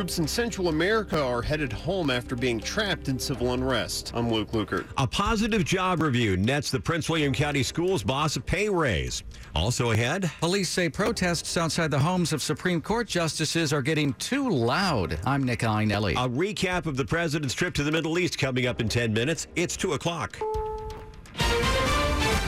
Groups in Central America are headed home after being trapped in civil unrest. I'm Luke Lukert. A positive job review nets the Prince William County Schools boss a pay raise. Also ahead, police say protests outside the homes of Supreme Court justices are getting too loud. I'm Nick Iannelli. A recap of the president's trip to the Middle East coming up in 10 minutes. It's 2 o'clock.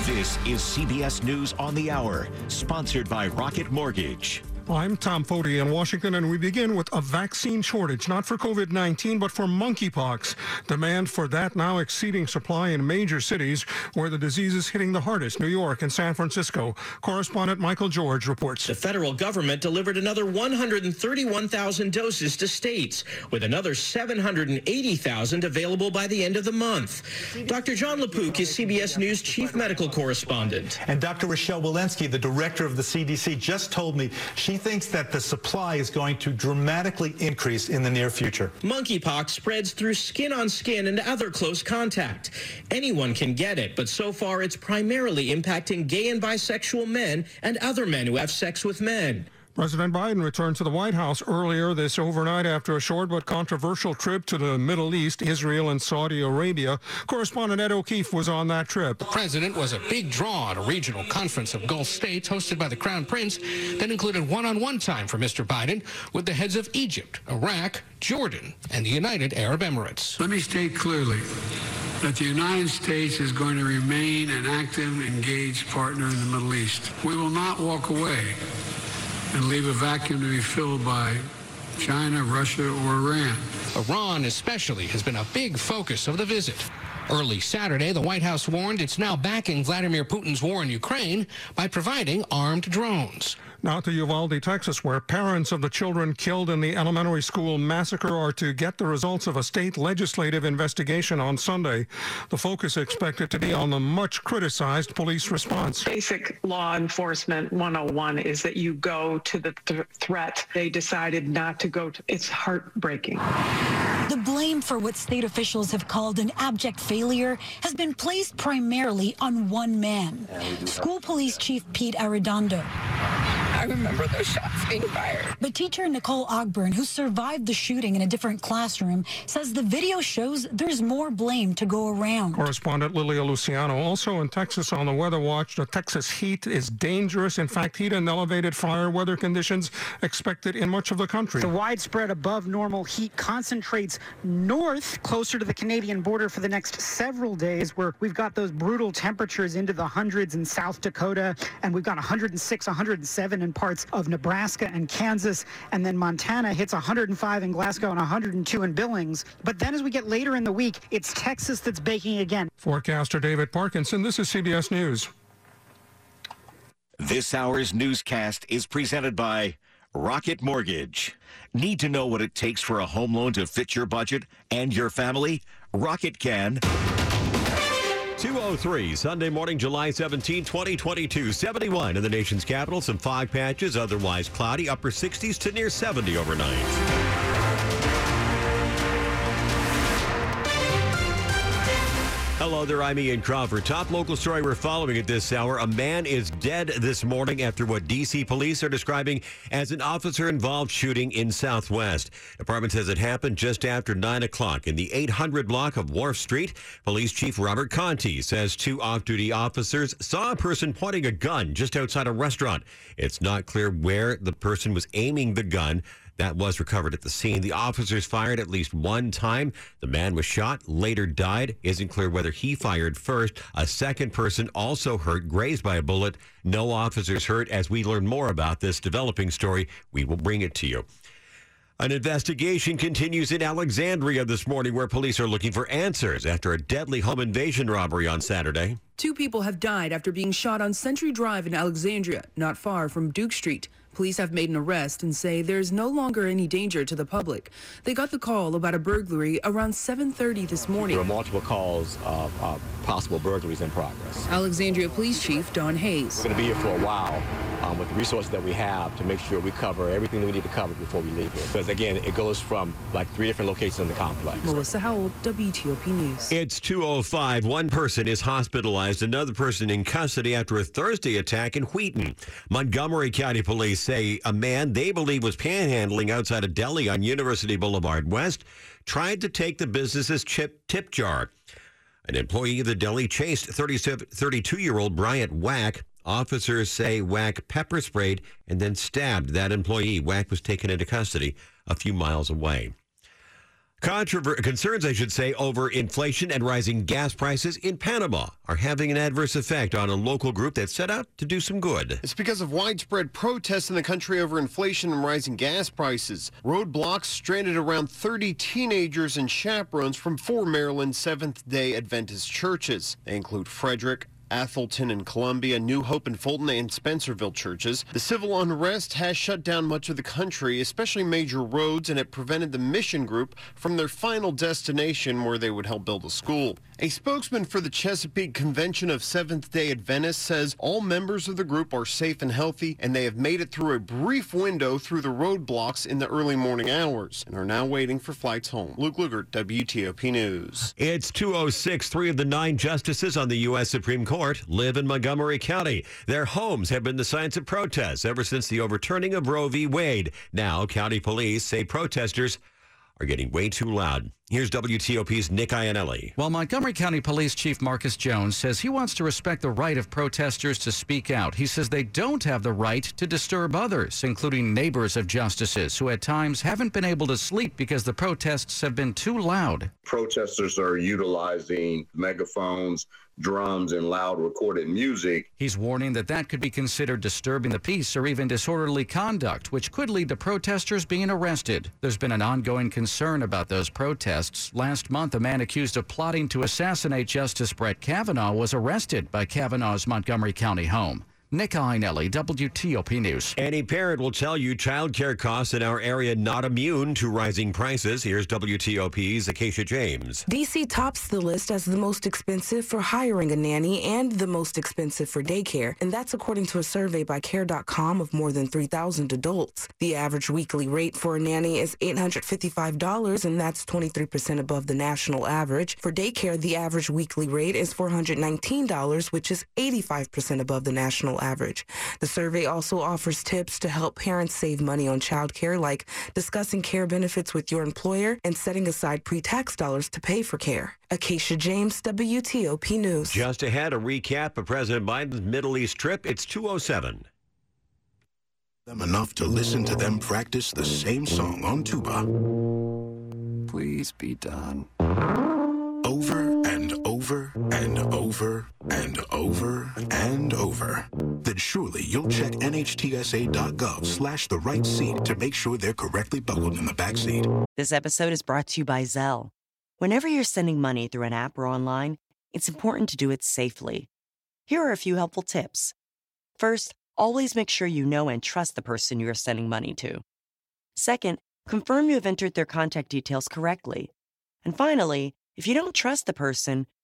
This is CBS News on the Hour, sponsored by Rocket Mortgage. I'm Tom Foti in Washington, and we begin with a vaccine shortage, not for COVID 19, but for monkeypox. Demand for that now exceeding supply in major cities where the disease is hitting the hardest New York and San Francisco. Correspondent Michael George reports. The federal government delivered another 131,000 doses to states, with another 780,000 available by the end of the month. Dr. Jon LaPook is CBS News chief medical correspondent. And Dr. Rochelle Walensky, the director of the CDC, just told me she thinks that the supply is going to dramatically increase in the near future. Monkeypox spreads through skin on skin and other close contact. Anyone can get it, but so far it's primarily impacting gay and bisexual men and other men who have sex with men. President Biden returned to the White House earlier this overnight after a short but controversial trip to the Middle East, Israel, and Saudi Arabia. Correspondent Ed O'Keefe was on that trip. The president was a big draw at a regional conference of Gulf states hosted by the Crown Prince that included one on one time for Mr. Biden with the heads of Egypt, Iraq, Jordan, and the United Arab Emirates. Let me state clearly that the United States is going to remain an active, engaged partner in the Middle East. We will not walk away and leave a vacuum to be filled by China, Russia, or Iran. Iran especially has been a big focus of the visit. Early Saturday, the White House warned it's now backing Vladimir Putin's war in Ukraine by providing armed drones. Now to Uvalde, Texas, where parents of the children killed in the elementary school massacre are to get the results of a state legislative investigation on Sunday. The focus expected to be on the much criticized police response. Basic law enforcement 101 is that you go to the th- threat. They decided not to go to it's heartbreaking. The blame for what state officials have called an abject failure has been placed primarily on one man, school police chief Pete Arredondo. I remember those shots being fired. But teacher Nicole Ogburn, who survived the shooting in a different classroom, says the video shows there's more blame to go around. Correspondent Lilia Luciano. Also in Texas on the Weather Watch, the Texas heat is dangerous. In fact, heat and elevated fire weather conditions expected in much of the country. The widespread above normal heat concentrates north, closer to the Canadian border for the next several days, where we've got those brutal temperatures into the hundreds in South Dakota, and we've got 106, 107 in parts of Nebraska and Kansas, and then Montana hits 105 in Glasgow and 102 in Billings. But then as we get later in the week, it's Texas that's baking again. Forecaster David Parkinson, this is CBS News. This hour's newscast is presented by Rocket Mortgage. Need to know what it takes for a home loan to fit your budget and your family? Rocket can. 203, Sunday morning, July 17, 2022. 71 in the nation's capital. Some fog patches, otherwise cloudy. Upper 60s to near 70 overnight. Hello there, I'm Ian Crawford. Top local story we're following at this hour. A man is dead this morning after what D.C. police are describing as an officer involved shooting in Southwest. Department says it happened just after 9 o'clock in the 800 block of Wharf Street. Police Chief Robert Contee says two off duty officers saw a person pointing a gun just outside a restaurant. It's not clear where the person was aiming the gun. That was recovered at the scene. The officers fired at least one time. The man was shot, later died. Isn't clear whether he fired first. A second person also hurt, grazed by a bullet. No officers hurt. As we learn more about this developing story, we will bring it to you. An investigation continues in Alexandria this morning where police are looking for answers after a deadly home invasion robbery on Saturday. Two people have died after being shot on Century Drive in Alexandria, not far from Duke Street. Police have made an arrest and say there's no longer any danger to the public. They got the call about a burglary around 7:30 this morning. There are multiple calls of uh, possible burglaries in progress. Alexandria Police Chief Don Hayes. We're going to be here for a while um, with the resources that we have to make sure we cover everything that we need to cover before we leave here. Because again, it goes from like three different locations in the complex. Melissa Howell, WTOP News. It's 205. One person is hospitalized, another person in custody after a Thursday attack in Wheaton. Montgomery County Police police say a man they believe was panhandling outside a deli on University Boulevard West tried to take the business's chip tip jar. An employee of the deli chased 32 year old Bryant Wack. Officers say Wack pepper sprayed and then stabbed that employee. Wack was taken into custody a few miles away. Controver- concerns, I should say, over inflation and rising gas prices in Panama are having an adverse effect on a local group that set out to do some good. It's because of widespread protests in the country over inflation and rising gas prices. Roadblocks stranded around 30 teenagers and chaperones from four Maryland Seventh day Adventist churches. They include Frederick, Atholton and Columbia, New Hope and Fulton and Spencerville churches. The civil unrest has shut down much of the country, especially major roads, and it prevented the mission group from their final destination where they would help build a school. A spokesman for the Chesapeake Convention of Seventh day Adventists says all members of the group are safe and healthy, and they have made it through a brief window through the roadblocks in the early morning hours and are now waiting for flights home. Luke Lukert, WTOP News. It's 206. Three of the nine justices on the U.S. Supreme Court live in Montgomery County. Their homes have been the sites of protests ever since the overturning of Roe v. Wade. Now, county police say protesters are getting way too loud. Here's WTOP's Nick Iannelli. While Montgomery County Police Chief Marcus Jones says he wants to respect the right of protesters to speak out, he says they don't have the right to disturb others, including neighbors of justices who at times haven't been able to sleep because the protests have been too loud. Protesters are utilizing megaphones, drums, and loud recorded music. He's warning that that could be considered disturbing the peace or even disorderly conduct, which could lead to protesters being arrested. There's been an ongoing concern about those protests. Last month, a man accused of plotting to assassinate Justice Brett Kavanaugh was arrested by Kavanaugh's Montgomery County home. Nick Iannelli, WTOP News. Any parent will tell you child care costs in our area not immune to rising prices. Here's WTOP's Acacia James. DC tops the list as the most expensive for hiring a nanny and the most expensive for daycare. And that's according to a survey by Care.com of more than 3,000 adults. The average weekly rate for a nanny is $855, and that's 23% above the national average. For daycare, the average weekly rate is $419, which is 85% above the national average. The survey also offers tips to help parents save money on childcare, like discussing care benefits with your employer and setting aside pre-tax dollars to pay for care. Acacia James, WTOP News. Just ahead, a recap of President Biden's Middle East trip. It's 207. Them enough to listen to them practice the same song on tuba. Please be done. Over and over and over and over and over. Then surely you'll check nhtsa.gov slash the right seat to make sure they're correctly buckled in the back seat. This episode is brought to you by Zelle. Whenever you're sending money through an app or online, it's important to do it safely. Here are a few helpful tips. First, always make sure you know and trust the person you are sending money to. Second, confirm you have entered their contact details correctly. And finally, if you don't trust the person